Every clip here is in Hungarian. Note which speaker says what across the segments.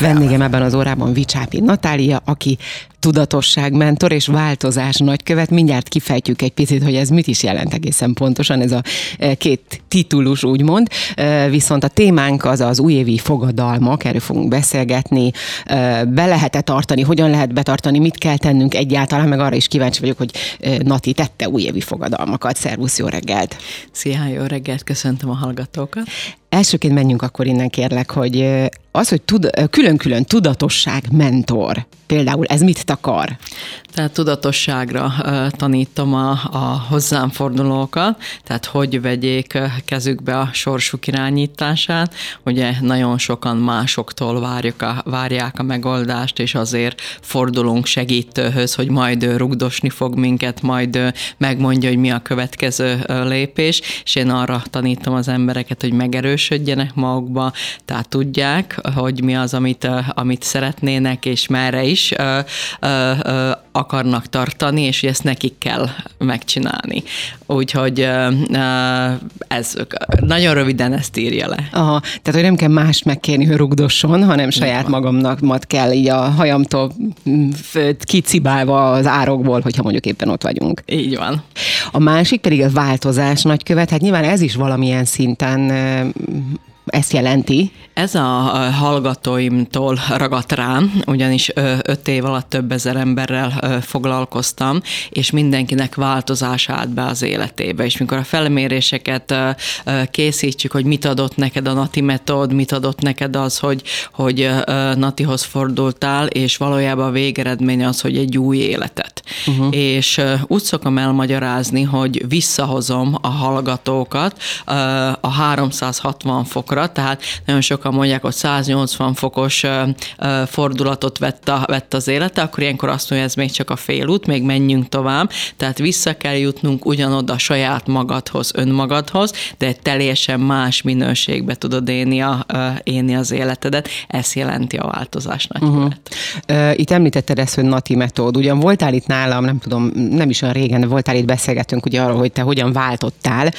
Speaker 1: Vendégem ebben az órában Vicsápi Natália, aki tudatosság mentor és változás nagykövet. Mindjárt kifejtjük egy picit, hogy ez mit is jelent egészen pontosan, ez a e, két titulus úgymond. E, viszont a témánk az az újévi fogadalmak, erről fogunk beszélgetni. E, be lehet-e tartani, hogyan lehet betartani, mit kell tennünk egyáltalán, meg arra is kíváncsi vagyok, hogy Nati tette újévi fogadalmakat. Szervusz, jó reggelt!
Speaker 2: Szia, jó reggelt, köszöntöm a hallgatókat.
Speaker 1: Elsőként menjünk akkor innen kérlek, hogy az, hogy tud, külön-külön tudatosság mentor, például ez mit takar?
Speaker 2: Tehát tudatosságra tanítom a, a hozzám fordulókat, tehát hogy vegyék kezükbe a sorsuk irányítását. Ugye nagyon sokan másoktól várjuk a, várják a megoldást, és azért fordulunk segítőhöz, hogy majd rugdosni fog minket, majd megmondja, hogy mi a következő lépés, és én arra tanítom az embereket, hogy megerősödjenek magukba, tehát tudják, hogy mi az, amit, amit szeretnének, és merre is akarnak tartani, és ezt nekik kell megcsinálni. Úgyhogy ez nagyon röviden ezt írja le.
Speaker 1: Aha, tehát hogy nem kell mást megkérni, hogy rugdosson, hanem saját magamnak kell így a hajamtól mm, kicibálva az árokból, hogyha mondjuk éppen ott vagyunk.
Speaker 2: Így van.
Speaker 1: A másik pedig a változás nagykövet, hát nyilván ez is valamilyen szinten ezt jelenti?
Speaker 2: Ez a hallgatóimtól ragadt rám, ugyanis öt év alatt több ezer emberrel foglalkoztam, és mindenkinek változás állt be az életébe. És mikor a felméréseket készítjük, hogy mit adott neked a Nati metód, mit adott neked az, hogy, hogy Natihoz fordultál, és valójában a végeredmény az, hogy egy új életet. Uh-huh. És úgy szoktam elmagyarázni, hogy visszahozom a hallgatókat a 360 fokra, fokra, tehát nagyon sokan mondják, hogy 180 fokos fordulatot vett, a, vett az élete, akkor ilyenkor azt mondja, ez még csak a félút, még menjünk tovább, tehát vissza kell jutnunk ugyanoda saját magadhoz, önmagadhoz, de egy teljesen más minőségbe tudod élni, a, élni az életedet, ez jelenti a változás nagykövet.
Speaker 1: Uh-huh. Itt említetted ezt, hogy Nati metód. Ugyan voltál itt nálam, nem tudom, nem is olyan régen, voltál itt beszélgetünk ugye arról, hogy te hogyan váltottál,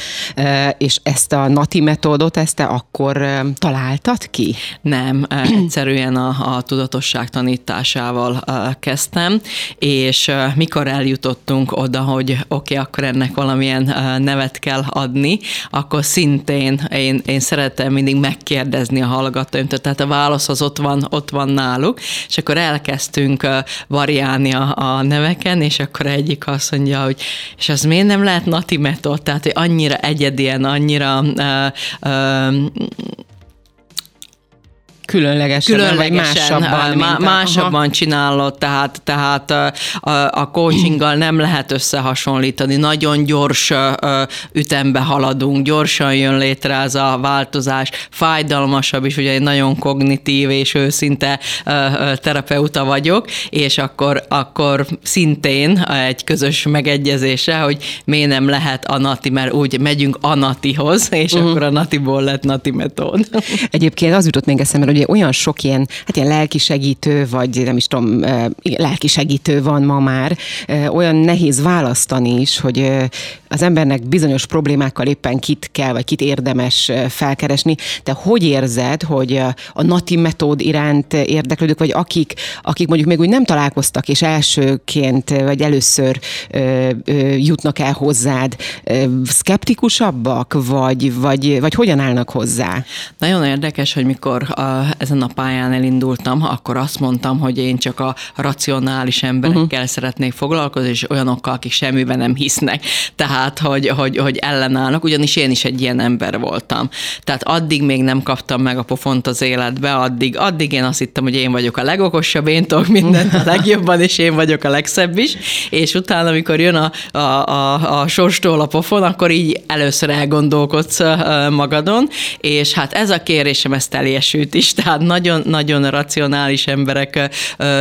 Speaker 1: és ezt a Nati metódot, ezt te akkor akkor találtad ki?
Speaker 2: Nem, egyszerűen a, a tudatosság tanításával kezdtem, és mikor eljutottunk oda, hogy oké, okay, akkor ennek valamilyen nevet kell adni, akkor szintén én, én szeretem mindig megkérdezni a hallgatóimtól, tehát a válasz az ott van, ott van náluk, és akkor elkezdtünk variálni a, a neveken, és akkor egyik azt mondja, hogy és az miért nem lehet Nati metód, tehát hogy annyira egyedien, annyira uh, uh,
Speaker 1: különlegesen
Speaker 2: vagy másabban, má, másabban csinálod, tehát, tehát a, a coachinggal nem lehet összehasonlítani. Nagyon gyors ütembe haladunk, gyorsan jön létre ez a változás, fájdalmasabb is, ugye egy nagyon kognitív és őszinte terapeuta vagyok, és akkor, akkor szintén egy közös megegyezése, hogy miért nem lehet a Nati, mert úgy megyünk a Natihoz, és uh-huh. akkor a Natiból lett Nati metód.
Speaker 1: Egyébként az jutott még eszembe, hogy ugye olyan sok ilyen, hát ilyen lelkisegítő, vagy nem is tudom, lelkisegítő van ma már, olyan nehéz választani is, hogy az embernek bizonyos problémákkal éppen kit kell, vagy kit érdemes felkeresni. Te hogy érzed, hogy a Nati metód iránt érdeklődők, vagy akik, akik mondjuk még úgy nem találkoztak, és elsőként, vagy először jutnak el hozzád, szkeptikusabbak, vagy, vagy, vagy hogyan állnak hozzá?
Speaker 2: Nagyon érdekes, hogy mikor a, ezen a pályán elindultam, akkor azt mondtam, hogy én csak a racionális emberekkel uh-huh. szeretnék foglalkozni, és olyanokkal, akik semmiben nem hisznek. Tehát, hogy, hogy, hogy ellenállnak, ugyanis én is egy ilyen ember voltam. Tehát addig még nem kaptam meg a pofont az életbe, addig, addig én azt hittem, hogy én vagyok a legokosabb, én tudok mindent a legjobban, és én vagyok a legszebb is, és utána, amikor jön a, a, a, a sorstól a pofon, akkor így először elgondolkodsz magadon, és hát ez a kérésem, ez teljesült is, Tehát nagyon-nagyon racionális emberek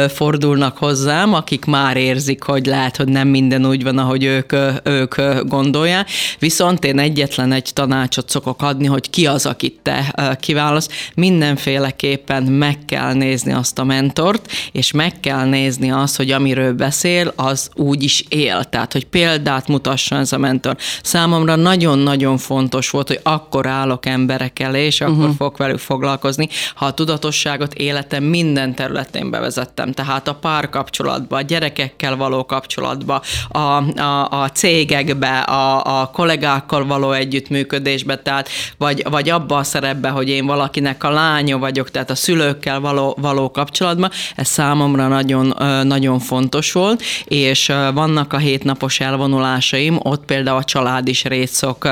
Speaker 2: fordulnak hozzám, akik már érzik, hogy lehet, hogy nem minden úgy van, ahogy ők, ők gondolják. Viszont én egyetlen egy tanácsot szokok adni, hogy ki az, akit te kiválasz. Mindenféleképpen meg kell nézni azt a mentort, és meg kell nézni azt, hogy amiről beszél, az úgy is él. Tehát, hogy példát mutasson ez a mentor. Számomra nagyon-nagyon fontos volt, hogy akkor állok emberek elé, és akkor uh-huh. fogok velük foglalkozni, ha a tudatosságot életem minden területén bevezettem. Tehát a párkapcsolatba, a gyerekekkel való kapcsolatba, a, a, a cégekbe, a, a kollégákkal való együttműködésbe, tehát vagy, vagy abba a szerepbe, hogy én valakinek a lánya vagyok, tehát a szülőkkel való, való kapcsolatban, ez számomra nagyon, nagyon fontos volt, és vannak a hétnapos elvonulásaim, ott például a család is részt szok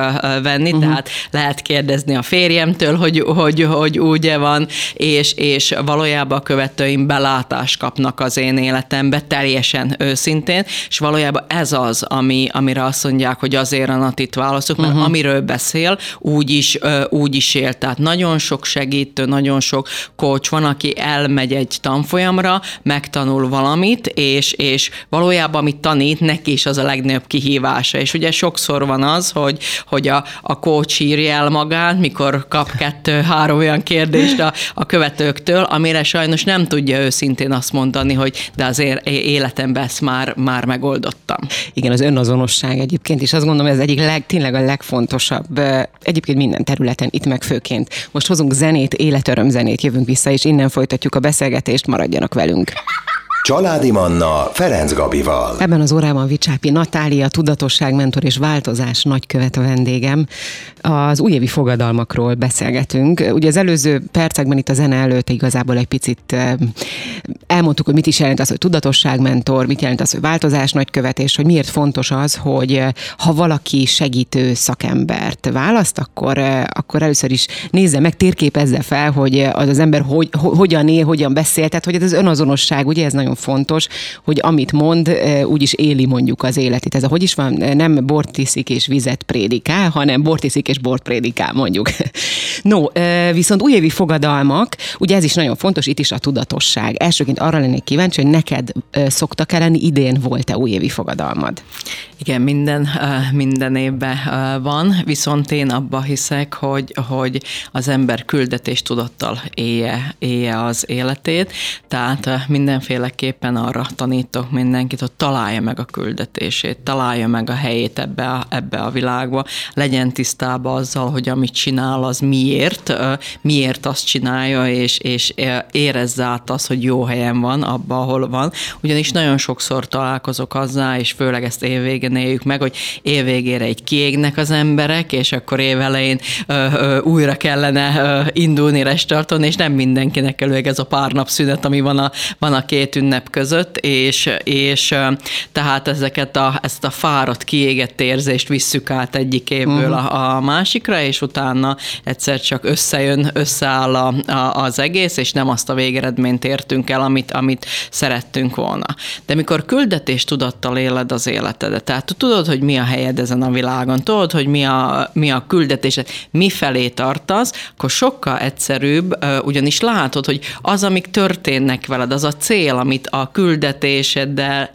Speaker 2: venni, uh-huh. tehát lehet kérdezni a férjemtől, hogy, hogy, hogy úgy van, és, és valójában a követőim belátást kapnak az én életembe, teljesen őszintén, és valójában ez az, ami, amire azt mondják, hogy azért a Natit válaszok, mert uh-huh. amiről beszél, úgy is, úgy is él. Tehát nagyon sok segítő, nagyon sok coach van, aki elmegy egy tanfolyamra, megtanul valamit, és, és valójában amit tanít, neki is az a legnagyobb kihívása. És ugye sokszor van az, hogy, hogy a, a coach írja el magát, mikor kap kettő-három olyan kérdést a, a követőktől, amire sajnos nem tudja őszintén azt mondani, hogy de az életemben ezt már, már megoldottam.
Speaker 1: Igen, az önazonosság egyébként, és azt gondolom, ez egyik leg, tényleg a legfontosabb, egyébként minden területen, itt meg főként. Most hozunk zenét, életöröm zenét, jövünk vissza, és innen folytatjuk a beszélgetést, maradjanak velünk.
Speaker 3: Családi Manna Ferenc Gabival.
Speaker 1: Ebben az órában Vicsápi Natália, tudatosságmentor és változás nagykövet a vendégem. Az újévi fogadalmakról beszélgetünk. Ugye az előző percekben itt a zene előtt igazából egy picit elmondtuk, hogy mit is jelent az, hogy tudatosságmentor, mit jelent az, hogy változás nagykövet, és hogy miért fontos az, hogy ha valaki segítő szakembert választ, akkor, akkor először is nézze meg, térképezze fel, hogy az az ember hogy, hogyan él, hogyan beszél, tehát hogy ez az önazonosság, ugye ez nagyon fontos, hogy amit mond, úgy is éli mondjuk az életét. Ez a hogy is van, nem bort iszik és vizet prédikál, hanem bort iszik és bort prédikál mondjuk. No, viszont újévi fogadalmak, ugye ez is nagyon fontos, itt is a tudatosság. Elsőként arra lennék kíváncsi, hogy neked szoktak lenni, idén volt-e újévi fogadalmad?
Speaker 2: Igen, minden, minden évben van, viszont én abba hiszek, hogy, hogy az ember küldetés tudattal élje, élje az életét, tehát mindenféleképpen arra tanítok mindenkit, hogy találja meg a küldetését, találja meg a helyét ebbe a, ebbe a világba, legyen tisztában azzal, hogy amit csinál, az miért, miért azt csinálja, és, és érezze át az, hogy jó helyen van, abba, ahol van. Ugyanis nagyon sokszor találkozok azzal, és főleg ezt évvégén éljük meg, hogy évvégére egy kiégnek az emberek, és akkor évelején újra kellene indulni restarton, és nem mindenkinek elő ez a pár nap szünet, ami van a, van a két ünnep között, és, és tehát ezeket a, ezt a fáradt, kiégett érzést visszük át egyik évből uh-huh. a, a másikra, és utána egyszer csak összejön, összeáll a, a, az egész, és nem azt a végeredményt értünk el, amit, amit szerettünk volna. De mikor küldetés tudattal éled az életedet, tehát tudod, hogy mi a helyed ezen a világon, tudod, hogy mi a, mi a küldetésed, mi felé tartasz, akkor sokkal egyszerűbb, ugyanis látod, hogy az, amik történnek veled, az a cél, amit a küldetéseddel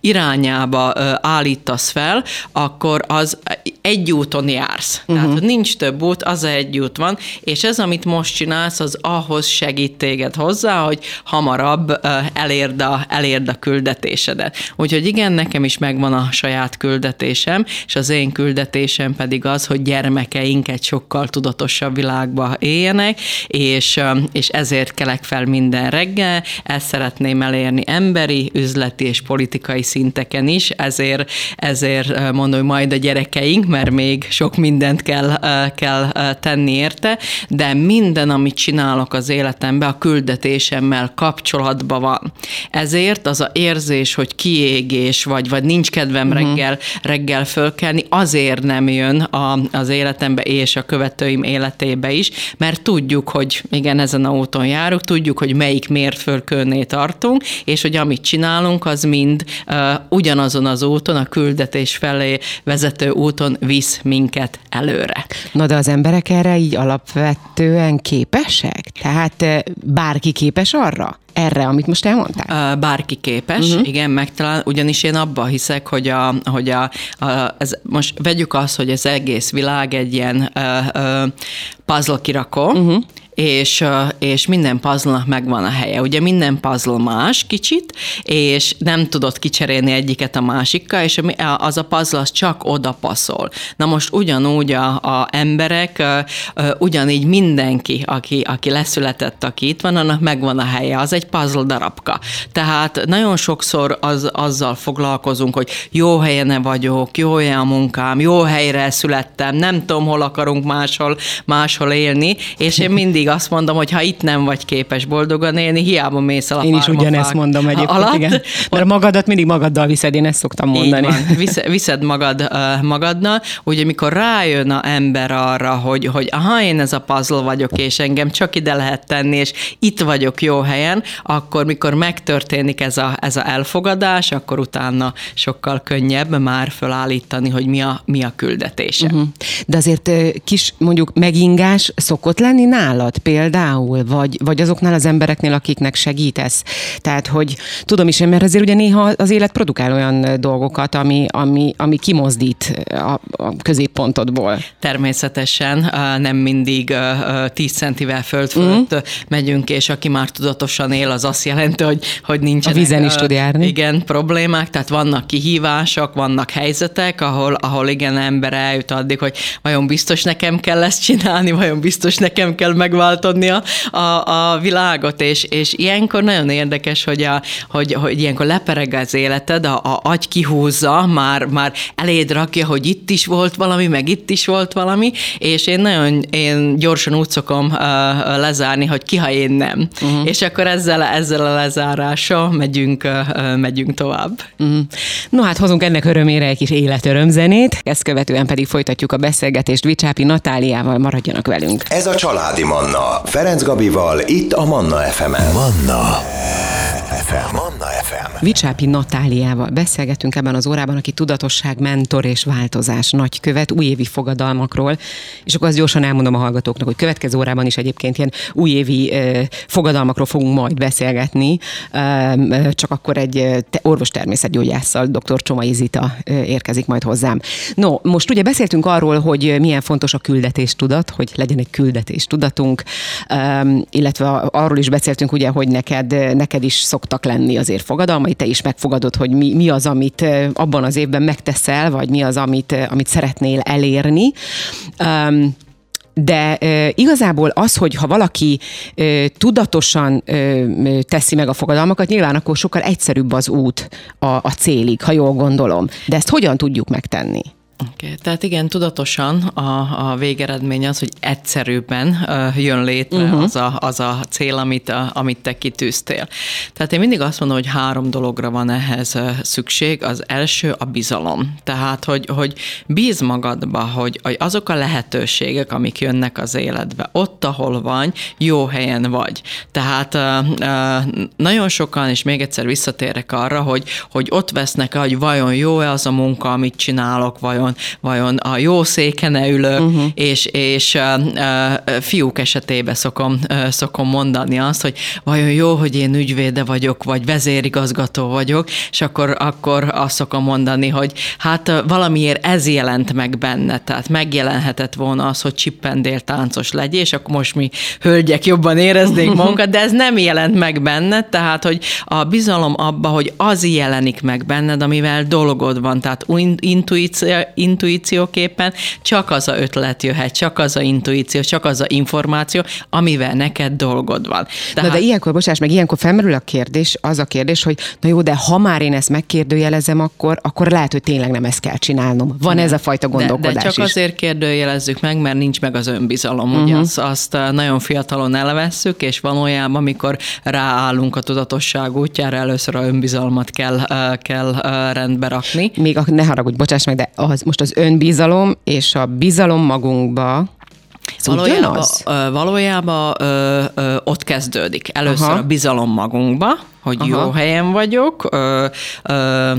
Speaker 2: irányába állítasz fel, akkor az egy úton jársz. Uh-huh. Tehát, hogy nincs több út, az egy út van, és ez, amit most csinálsz, az ahhoz segít téged hozzá, hogy hamarabb elérd a, elérd a küldetésedet. Úgyhogy igen, nekem is megvan a saját küldetésem, és az én küldetésem pedig az, hogy gyermekeink egy sokkal tudatosabb világba éljenek, és, és ezért kelek fel minden reggel, ezt szeretném elérni emberi, üzleti és politikai szinteken is, ezért, ezért mondom, hogy majd a gyerekeink, mert még sok mindent kell, kell tenni érte, de minden, amit csinálok az életemben, a küldetésemmel kapcsolatban van. Ezért az a érzés, hogy kiégés, vagy, vagy nincs kedvem uh-huh. reggel, reggel fölkelni, azért nem jön a, az életembe és a követőim életébe is, mert tudjuk, hogy igen, ezen a úton járunk, tudjuk, hogy melyik mérföldkőnél tartunk, és hogy amit csinálunk, az mind uh, ugyanazon az úton, a küldetés felé vezető úton visz minket előre.
Speaker 1: Na de az emberek erre így alapvetően képesek? Tehát bárki képes arra? erre, amit most elmondtál?
Speaker 2: Bárki képes, uh-huh. igen, megtalál, ugyanis én abba hiszek, hogy, a, hogy a, a, ez, most vegyük azt, hogy az egész világ egy ilyen uh, uh, puzzle kirakó, uh-huh és, és minden puzzle megvan a helye. Ugye minden puzzle más kicsit, és nem tudod kicserélni egyiket a másikkal, és az a puzzle az csak oda passzol. Na most ugyanúgy a, a emberek, ugyanígy mindenki, aki, aki leszületett, aki itt van, annak megvan a helye, az egy puzzle darabka. Tehát nagyon sokszor az, azzal foglalkozunk, hogy jó helyen vagyok, jó helyen a munkám, jó helyre születtem, nem tudom, hol akarunk máshol, máshol élni, és én mindig mindig azt mondom, hogy ha itt nem vagy képes boldogan élni, hiába mész el a
Speaker 1: Én is ugyanezt mondom egyébként, alatt, igen. Mert magadat mindig magaddal viszed, én ezt szoktam mondani.
Speaker 2: Van, viszed, viszed magad, magadnal, ugye mikor rájön a ember arra, hogy, hogy aha, én ez a puzzle vagyok, és engem csak ide lehet tenni, és itt vagyok jó helyen, akkor mikor megtörténik ez a, ez a elfogadás, akkor utána sokkal könnyebb már felállítani, hogy mi a, mi a küldetése. Uh-huh.
Speaker 1: De azért kis mondjuk megingás szokott lenni nálad? Például, vagy, vagy azoknál az embereknél, akiknek segítesz. Tehát, hogy tudom is, mert azért ugye néha az élet produkál olyan dolgokat, ami, ami, ami kimozdít a, a középpontodból.
Speaker 2: Természetesen nem mindig 10 centivel föld fölött mm. megyünk, és aki már tudatosan él, az azt jelenti, hogy, hogy nincsenek...
Speaker 1: A vízen is tud járni.
Speaker 2: Igen, problémák, tehát vannak kihívások, vannak helyzetek, ahol, ahol igen, ember eljut addig, hogy vajon biztos nekem kell ezt csinálni, vajon biztos nekem kell megváltozni, megváltani a, a, a világot, és, és ilyenkor nagyon érdekes, hogy, a, hogy, hogy ilyenkor lepereg az életed, a, a agy kihúzza, már, már eléd rakja, hogy itt is volt valami, meg itt is volt valami, és én nagyon én gyorsan úgy szokom uh, lezárni, hogy ki, ha én nem. Uh-huh. És akkor ezzel, ezzel a lezárással megyünk, uh, megyünk tovább.
Speaker 1: Uh-huh. No hát hozunk ennek örömére egy kis életörömzenét, ezt követően pedig folytatjuk a beszélgetést Vicsápi Natáliával, maradjanak velünk.
Speaker 3: Ez a Családi Manna Manna. Ferenc Gabival, itt a Manna FM-en. Manna FM. Manna FM.
Speaker 1: Vicsápi Natáliával beszélgetünk ebben az órában, aki tudatosság, mentor és változás nagykövet újévi fogadalmakról, és akkor azt gyorsan elmondom a hallgatóknak, hogy következő órában is egyébként ilyen újévi eh, fogadalmakról fogunk majd beszélgetni, eh, csak akkor egy te, orvos természetgyógyásszal, dr. Csomai Zita eh, érkezik majd hozzám. No, most ugye beszéltünk arról, hogy milyen fontos a küldetéstudat, hogy legyen egy küldetéstudatunk, illetve arról is beszéltünk ugye, hogy neked, neked is szoktak lenni azért fogadalmai, te is megfogadod, hogy mi, mi az, amit abban az évben megteszel, vagy mi az, amit, amit szeretnél elérni. De e, igazából az, hogy ha valaki e, tudatosan e, teszi meg a fogadalmakat, nyilván akkor sokkal egyszerűbb az út a, a célig, ha jól gondolom. De ezt hogyan tudjuk megtenni?
Speaker 2: Okay. Tehát igen, tudatosan a, a végeredmény az, hogy egyszerűbben uh, jön létre uh-huh. az, a, az a cél, amit, a, amit te kitűztél. Tehát én mindig azt mondom, hogy három dologra van ehhez szükség. Az első a bizalom. Tehát, hogy, hogy bíz magadba, hogy, hogy azok a lehetőségek, amik jönnek az életbe, ott, ahol vagy, jó helyen vagy. Tehát uh, uh, nagyon sokan, és még egyszer visszatérek arra, hogy, hogy ott vesznek hogy vajon jó-e az a munka, amit csinálok, vajon vajon, vajon a jó széken ülök, uh-huh. és, és uh, fiúk esetében szokom, uh, szokom mondani azt, hogy vajon jó, hogy én ügyvéde vagyok, vagy vezérigazgató vagyok, és akkor, akkor azt szokom mondani, hogy hát uh, valamiért ez jelent meg benne, tehát megjelenhetett volna az, hogy csippendél táncos legyél, és akkor most mi hölgyek jobban éreznénk magunkat, de ez nem jelent meg benne, tehát, hogy a bizalom abba, hogy az jelenik meg benned, amivel dolgod van, tehát intuíció, intuícióképpen csak az a ötlet jöhet, csak az a intuíció, csak az a információ, amivel neked dolgod van.
Speaker 1: Tehát... Na de ilyenkor, bocsáss meg, ilyenkor felmerül a kérdés, az a kérdés, hogy na jó, de ha már én ezt megkérdőjelezem, akkor, akkor lehet, hogy tényleg nem ezt kell csinálnom. Van ez a fajta gondolkodás
Speaker 2: de, de csak
Speaker 1: is.
Speaker 2: azért kérdőjelezzük meg, mert nincs meg az önbizalom. Uh-huh. Ugye mhm. azt, azt uh, nagyon fiatalon elvesszük, és valójában, amikor ráállunk a tudatosság útjára, először a önbizalmat kell, uh, kell uh, rendbe rakni.
Speaker 1: Még a, ne haragudj, bocsáss meg, de az most az önbizalom és a bizalom magunkba
Speaker 2: valójában, valójában ö, ö, ott kezdődik. Először Aha. a bizalom magunkba, hogy Aha. jó helyen vagyok, ö, ö,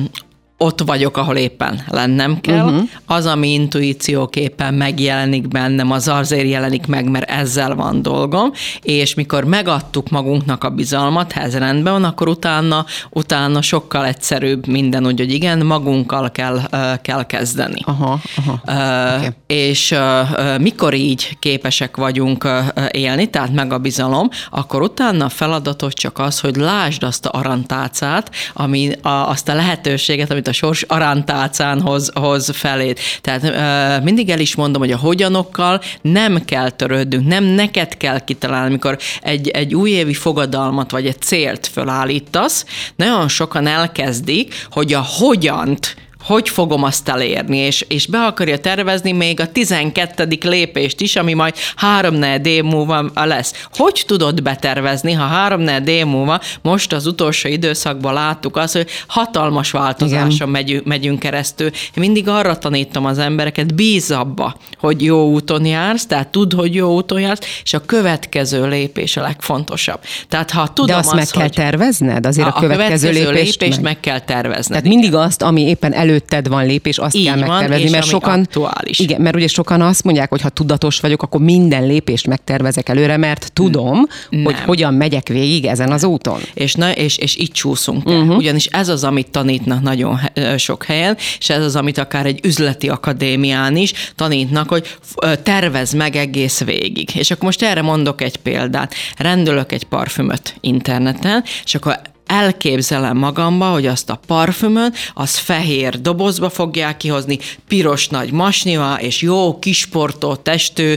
Speaker 2: ott vagyok, ahol éppen lennem kell. Uh-huh. Az, ami intuícióképpen megjelenik bennem, az azért jelenik meg, mert ezzel van dolgom, és mikor megadtuk magunknak a bizalmat, ha ez rendben van, akkor utána, utána sokkal egyszerűbb minden, úgy, hogy igen, magunkkal kell, kell kezdeni.
Speaker 1: Aha, aha.
Speaker 2: Uh, okay. És uh, mikor így képesek vagyunk uh, élni, tehát meg a bizalom, akkor utána a feladatot csak az, hogy lásd azt a arantálcát, ami, a, azt a lehetőséget, amit a sors arántálcán hoz, hoz felét. Tehát mindig el is mondom, hogy a hogyanokkal nem kell törődnünk, nem neked kell kitalálni, amikor egy, egy újévi fogadalmat vagy egy célt fölállítasz, nagyon sokan elkezdik, hogy a hogyant hogy fogom azt elérni, és, és be akarja tervezni még a 12. lépést is, ami majd három év múlva lesz. Hogy tudod betervezni, ha három év múlva most az utolsó időszakban láttuk azt, hogy hatalmas változáson megyünk, megyünk keresztül. Én mindig arra tanítom az embereket, bíz abba, hogy jó úton jársz, tehát tudd, hogy jó úton jársz, és a következő lépés a legfontosabb. Tehát ha tudom
Speaker 1: De azt,
Speaker 2: azt
Speaker 1: meg kell tervezned, azért a, a következő, következő lépést,
Speaker 2: lépést meg. meg kell tervezni.
Speaker 1: Tehát mindig azt, ami éppen elő előtted van lépés, azt
Speaker 2: Így
Speaker 1: kell
Speaker 2: van,
Speaker 1: megtervezni, mert sokan,
Speaker 2: aktuális.
Speaker 1: igen, mert ugye sokan azt mondják, hogy ha tudatos vagyok, akkor minden lépést megtervezek előre, mert tudom, Nem. hogy hogyan megyek végig ezen az úton.
Speaker 2: És, na, és, és így csúszunk. Uh-huh. Ugyanis ez az, amit tanítnak nagyon sok helyen, és ez az, amit akár egy üzleti akadémián is tanítnak, hogy tervez meg egész végig. És akkor most erre mondok egy példát. Rendelök egy parfümöt interneten, és akkor elképzelem magamba, hogy azt a parfümön, az fehér dobozba fogják kihozni, piros nagy masnival, és jó kisportó testű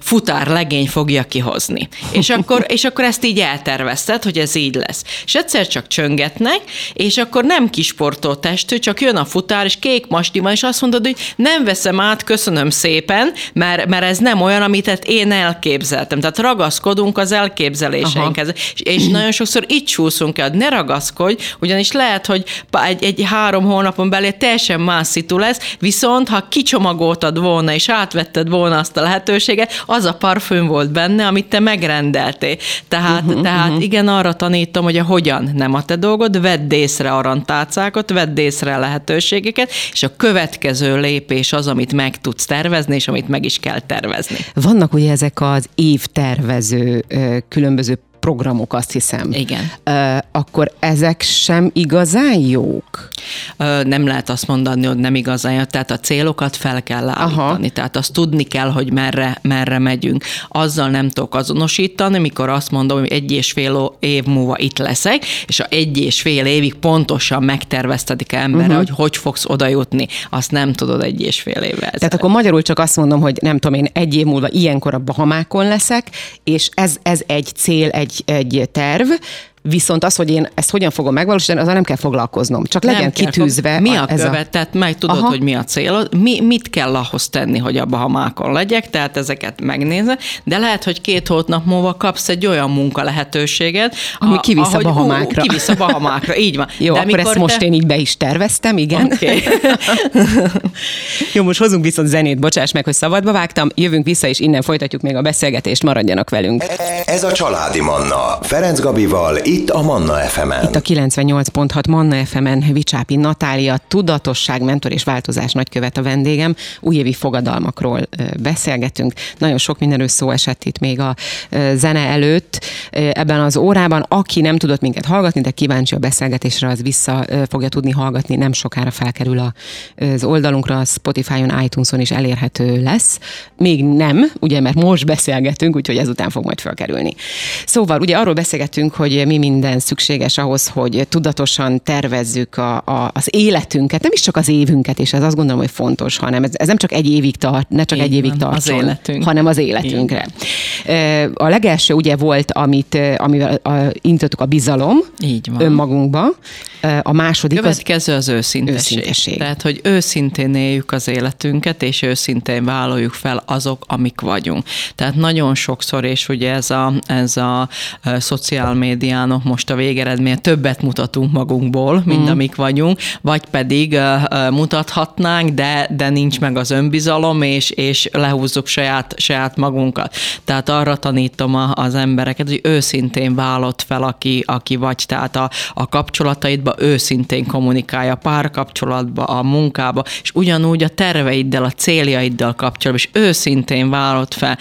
Speaker 2: futár legény fogja kihozni. És akkor, és akkor ezt így eltervezted, hogy ez így lesz. És egyszer csak csöngetnek, és akkor nem kisportó testű, csak jön a futár, és kék masnival, és azt mondod, hogy nem veszem át, köszönöm szépen, mert, mert ez nem olyan, amit én elképzeltem. Tehát ragaszkodunk az elképzeléseinkhez. És, és nagyon sokszor így csúszunk el, ne ragaszkodj, ugyanis lehet, hogy egy, egy három hónapon belül teljesen más szitu lesz, viszont ha kicsomagoltad volna és átvetted volna azt a lehetőséget, az a parfüm volt benne, amit te megrendeltél. Tehát, uh-huh, tehát uh-huh. igen, arra tanítom, hogy a hogyan nem a te dolgod, vedd észre arantálcákat, vedd észre a lehetőségeket, és a következő lépés az, amit meg tudsz tervezni, és amit meg is kell tervezni.
Speaker 1: Vannak ugye ezek az évtervező különböző programok, azt hiszem.
Speaker 2: Igen.
Speaker 1: Akkor ezek sem igazán jók?
Speaker 2: Nem lehet azt mondani, hogy nem igazán jók. Tehát a célokat fel kell állítani. Aha. Tehát azt tudni kell, hogy merre, merre megyünk. Azzal nem tudok azonosítani, mikor azt mondom, hogy egy és fél év múlva itt leszek, és a egy és fél évig pontosan megterveztedik emberre, uh-huh. hogy hogy fogsz oda jutni. Azt nem tudod egy és fél évvel.
Speaker 1: Tehát akkor magyarul csak azt mondom, hogy nem tudom én, egy év múlva ilyenkor a Bahamákon leszek, és ez, ez egy cél, egy egy, terv, Viszont az, hogy én ezt hogyan fogom megvalósítani, azzal nem kell foglalkoznom. Csak nem legyen kitűzve. Fog.
Speaker 2: Mi a, a követ, a... tehát meg tudod, Aha. hogy mi a célod, mi, mit kell ahhoz tenni, hogy a Bahamákon legyek, tehát ezeket megnézze, de lehet, hogy két hónap múlva kapsz egy olyan munka lehetőséget,
Speaker 1: ami kivisz ahogy, a Bahamákra.
Speaker 2: Ú, kivisz a Bahamákra, így van.
Speaker 1: Jó, de akkor ezt te... most én így be is terveztem, igen. Okay. Jó, most hozunk viszont zenét, bocsáss meg, hogy szabadba vágtam, jövünk vissza, és innen folytatjuk még a beszélgetést, maradjanak velünk.
Speaker 3: Ez a Családi Manna, Ferenc Gabival, itt a Manna FM-en.
Speaker 1: Itt a 98.6 Manna FM-en Vicsápi Natália, tudatosság, mentor és változás nagykövet a vendégem. Újévi fogadalmakról beszélgetünk. Nagyon sok mindenről szó esett itt még a zene előtt. Ebben az órában, aki nem tudott minket hallgatni, de kíváncsi a beszélgetésre, az vissza fogja tudni hallgatni. Nem sokára felkerül az oldalunkra, a Spotify-on, iTunes-on is elérhető lesz. Még nem, ugye, mert most beszélgetünk, úgyhogy ezután fog majd felkerülni. Szóval ugye arról beszélgetünk, hogy mi minden szükséges ahhoz, hogy tudatosan tervezzük a, a, az életünket, nem is csak az évünket, és ez azt gondolom, hogy fontos, hanem ez, ez nem csak egy évig tart, ne csak Így egy évig tart, az életünk. hanem az életünkre. Így. A legelső ugye volt, amit, amivel intottuk a bizalom
Speaker 2: Így van.
Speaker 1: önmagunkba, a második
Speaker 2: Következő az, az őszintesség. őszintesség. Tehát, hogy őszintén éljük az életünket, és őszintén vállaljuk fel azok, amik vagyunk. Tehát nagyon sokszor, és ugye ez a, ez a, a szociál médián kívánok most a végeredmény, többet mutatunk magunkból, mint mm. amik vagyunk, vagy pedig uh, mutathatnánk, de, de nincs meg az önbizalom, és, és lehúzzuk saját, saját magunkat. Tehát arra tanítom a, az embereket, hogy őszintén vállott fel, aki, aki vagy, tehát a, a kapcsolataidba őszintén kommunikálja, párkapcsolatba, a munkába, és ugyanúgy a terveiddel, a céljaiddal kapcsolatban, és őszintén vállott fel.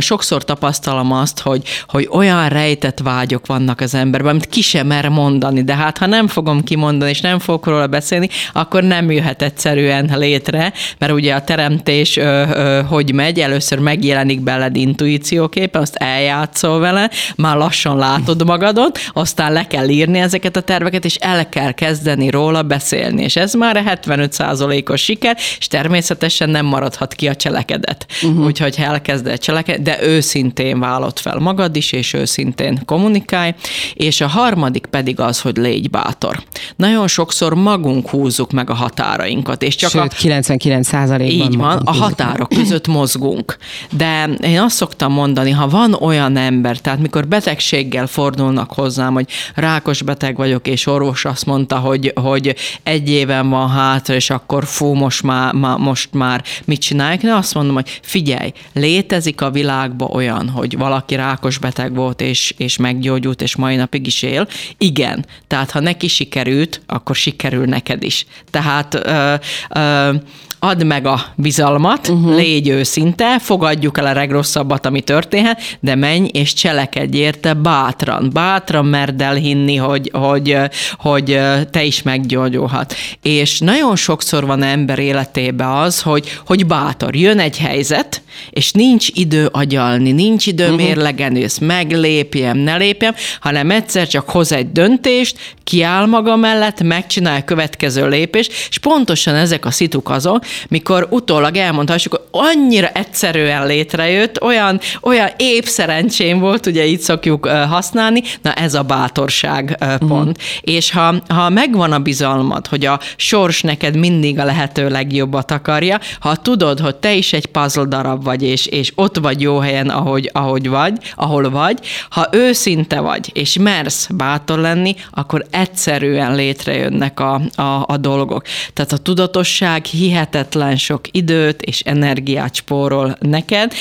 Speaker 2: Sokszor tapasztalom azt, hogy, hogy olyan rejtett vágyok vannak az emberben, amit ki sem mer mondani, de hát ha nem fogom kimondani, és nem fogok róla beszélni, akkor nem jöhet egyszerűen létre, mert ugye a teremtés ö, ö, hogy megy, először megjelenik beled intuícióképpen, azt eljátszol vele, már lassan látod magadot, aztán le kell írni ezeket a terveket, és el kell kezdeni róla beszélni, és ez már a 75%-os siker, és természetesen nem maradhat ki a cselekedet. Uh-huh. Úgyhogy elkezded cselekedni, de őszintén vállott fel magad is, és őszintén kommunikálj, és a harmadik pedig az, hogy légy bátor. Nagyon sokszor magunk húzzuk meg a határainkat, és csak
Speaker 1: Sőt,
Speaker 2: a...
Speaker 1: 99 százalékban.
Speaker 2: Így van, a határok között mozgunk. De én azt szoktam mondani, ha van olyan ember, tehát mikor betegséggel fordulnak hozzám, hogy rákos beteg vagyok, és orvos azt mondta, hogy, hogy egy éven van hátra, és akkor fú, most már, már, most már mit csinálják? De azt mondom, hogy figyelj, létezik a világban olyan, hogy valaki rákos beteg volt, és, és meggyógyult, és mai napig is él. Igen, tehát ha neki sikerült, akkor sikerül neked is. Tehát ö, ö, add meg a bizalmat, uh-huh. légy őszinte, fogadjuk el a legrosszabbat, ami történhet, de menj és cselekedj érte bátran. Bátran merd el hinni, hogy, hogy, hogy te is meggyógyulhat. És nagyon sokszor van ember életében az, hogy, hogy bátor. Jön egy helyzet, és nincs idő agyalni, nincs idő uh-huh. mérlegelni, ezt meglépjem, ne lépjem, hanem egyszer csak hoz egy döntést, kiáll maga mellett, megcsinálja a következő lépést, és pontosan ezek a szituk azok, mikor utólag elmondhassuk, hogy annyira egyszerűen létrejött, olyan, olyan épp szerencsém volt, ugye így szokjuk használni, na ez a bátorság pont. Uh-huh. És ha, ha megvan a bizalmad, hogy a sors neked mindig a lehető legjobbat akarja, ha tudod, hogy te is egy puzzle darab vagy, és, és ott vagy jó helyen, ahogy, ahogy vagy, ahol vagy, ha őszinte vagy, és mersz bátor lenni, akkor egyszerűen létrejönnek a, a, a dolgok. Tehát a tudatosság hihetetlen sok időt és energiát spórol neked,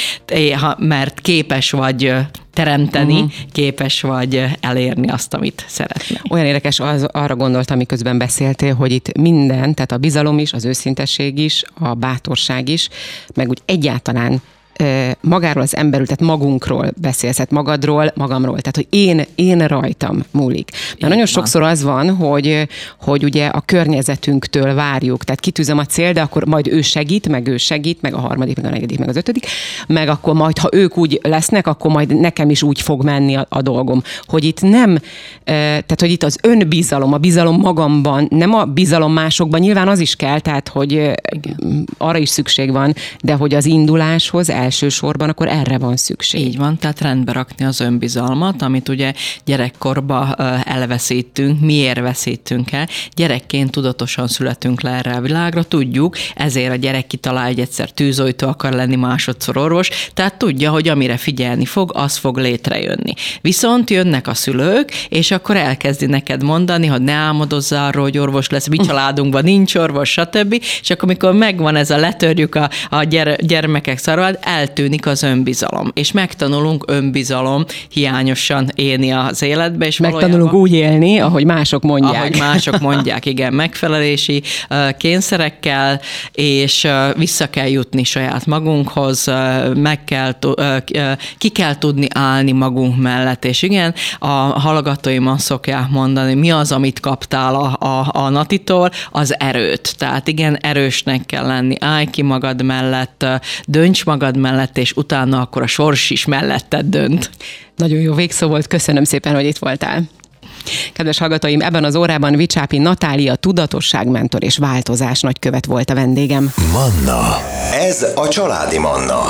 Speaker 2: mert képes vagy teremteni, uh-huh. képes vagy elérni azt, amit szeretnél.
Speaker 1: Olyan érdekes, az, arra gondoltam, miközben beszéltél, hogy itt minden, tehát a bizalom is, az őszintesség is, a bátorság is, meg úgy egyáltalán magáról az emberről, tehát magunkról beszélsz, tehát magadról, magamról, tehát hogy én, én rajtam múlik. Mert nagyon van. sokszor az van, hogy, hogy ugye a környezetünktől várjuk, tehát kitűzöm a cél, de akkor majd ő segít, meg ő segít, meg a harmadik, meg a negyedik, meg az ötödik, meg akkor majd, ha ők úgy lesznek, akkor majd nekem is úgy fog menni a, a dolgom. Hogy itt nem, tehát hogy itt az önbizalom, a bizalom magamban, nem a bizalom másokban, nyilván az is kell, tehát hogy Igen. arra is szükség van, de hogy az induláshoz el elsősorban, akkor erre van szükség.
Speaker 2: Így van, tehát rendbe rakni az önbizalmat, amit ugye gyerekkorba elveszítünk, miért veszítünk el. Gyerekként tudatosan születünk le erre a világra, tudjuk, ezért a gyerek kitalál, hogy egyszer tűzoltó akar lenni, másodszor orvos, tehát tudja, hogy amire figyelni fog, az fog létrejönni. Viszont jönnek a szülők, és akkor elkezdi neked mondani, hogy ne álmodozzál arról, hogy orvos lesz, mi családunkban nincs orvos, stb. És akkor, amikor megvan ez a letörjük a, a gyere, gyermekek szarvad, eltűnik az önbizalom, és megtanulunk önbizalom hiányosan élni az életbe. És
Speaker 1: megtanulunk úgy élni, ahogy mások mondják.
Speaker 2: Ahogy mások mondják, igen, megfelelési kényszerekkel, és vissza kell jutni saját magunkhoz, meg kell, ki kell tudni állni magunk mellett, és igen, a hallgatóim azt szokják mondani, mi az, amit kaptál a, a, a natitól, az erőt. Tehát igen, erősnek kell lenni, állj ki magad mellett, dönts magad mellett, és utána akkor a sors is melletted dönt.
Speaker 1: Nagyon jó végszó volt, köszönöm szépen, hogy itt voltál. Kedves hallgatóim, ebben az órában Vicsápi Natália tudatosságmentor és változás nagykövet volt a vendégem.
Speaker 3: Manna. Ez a családi Manna.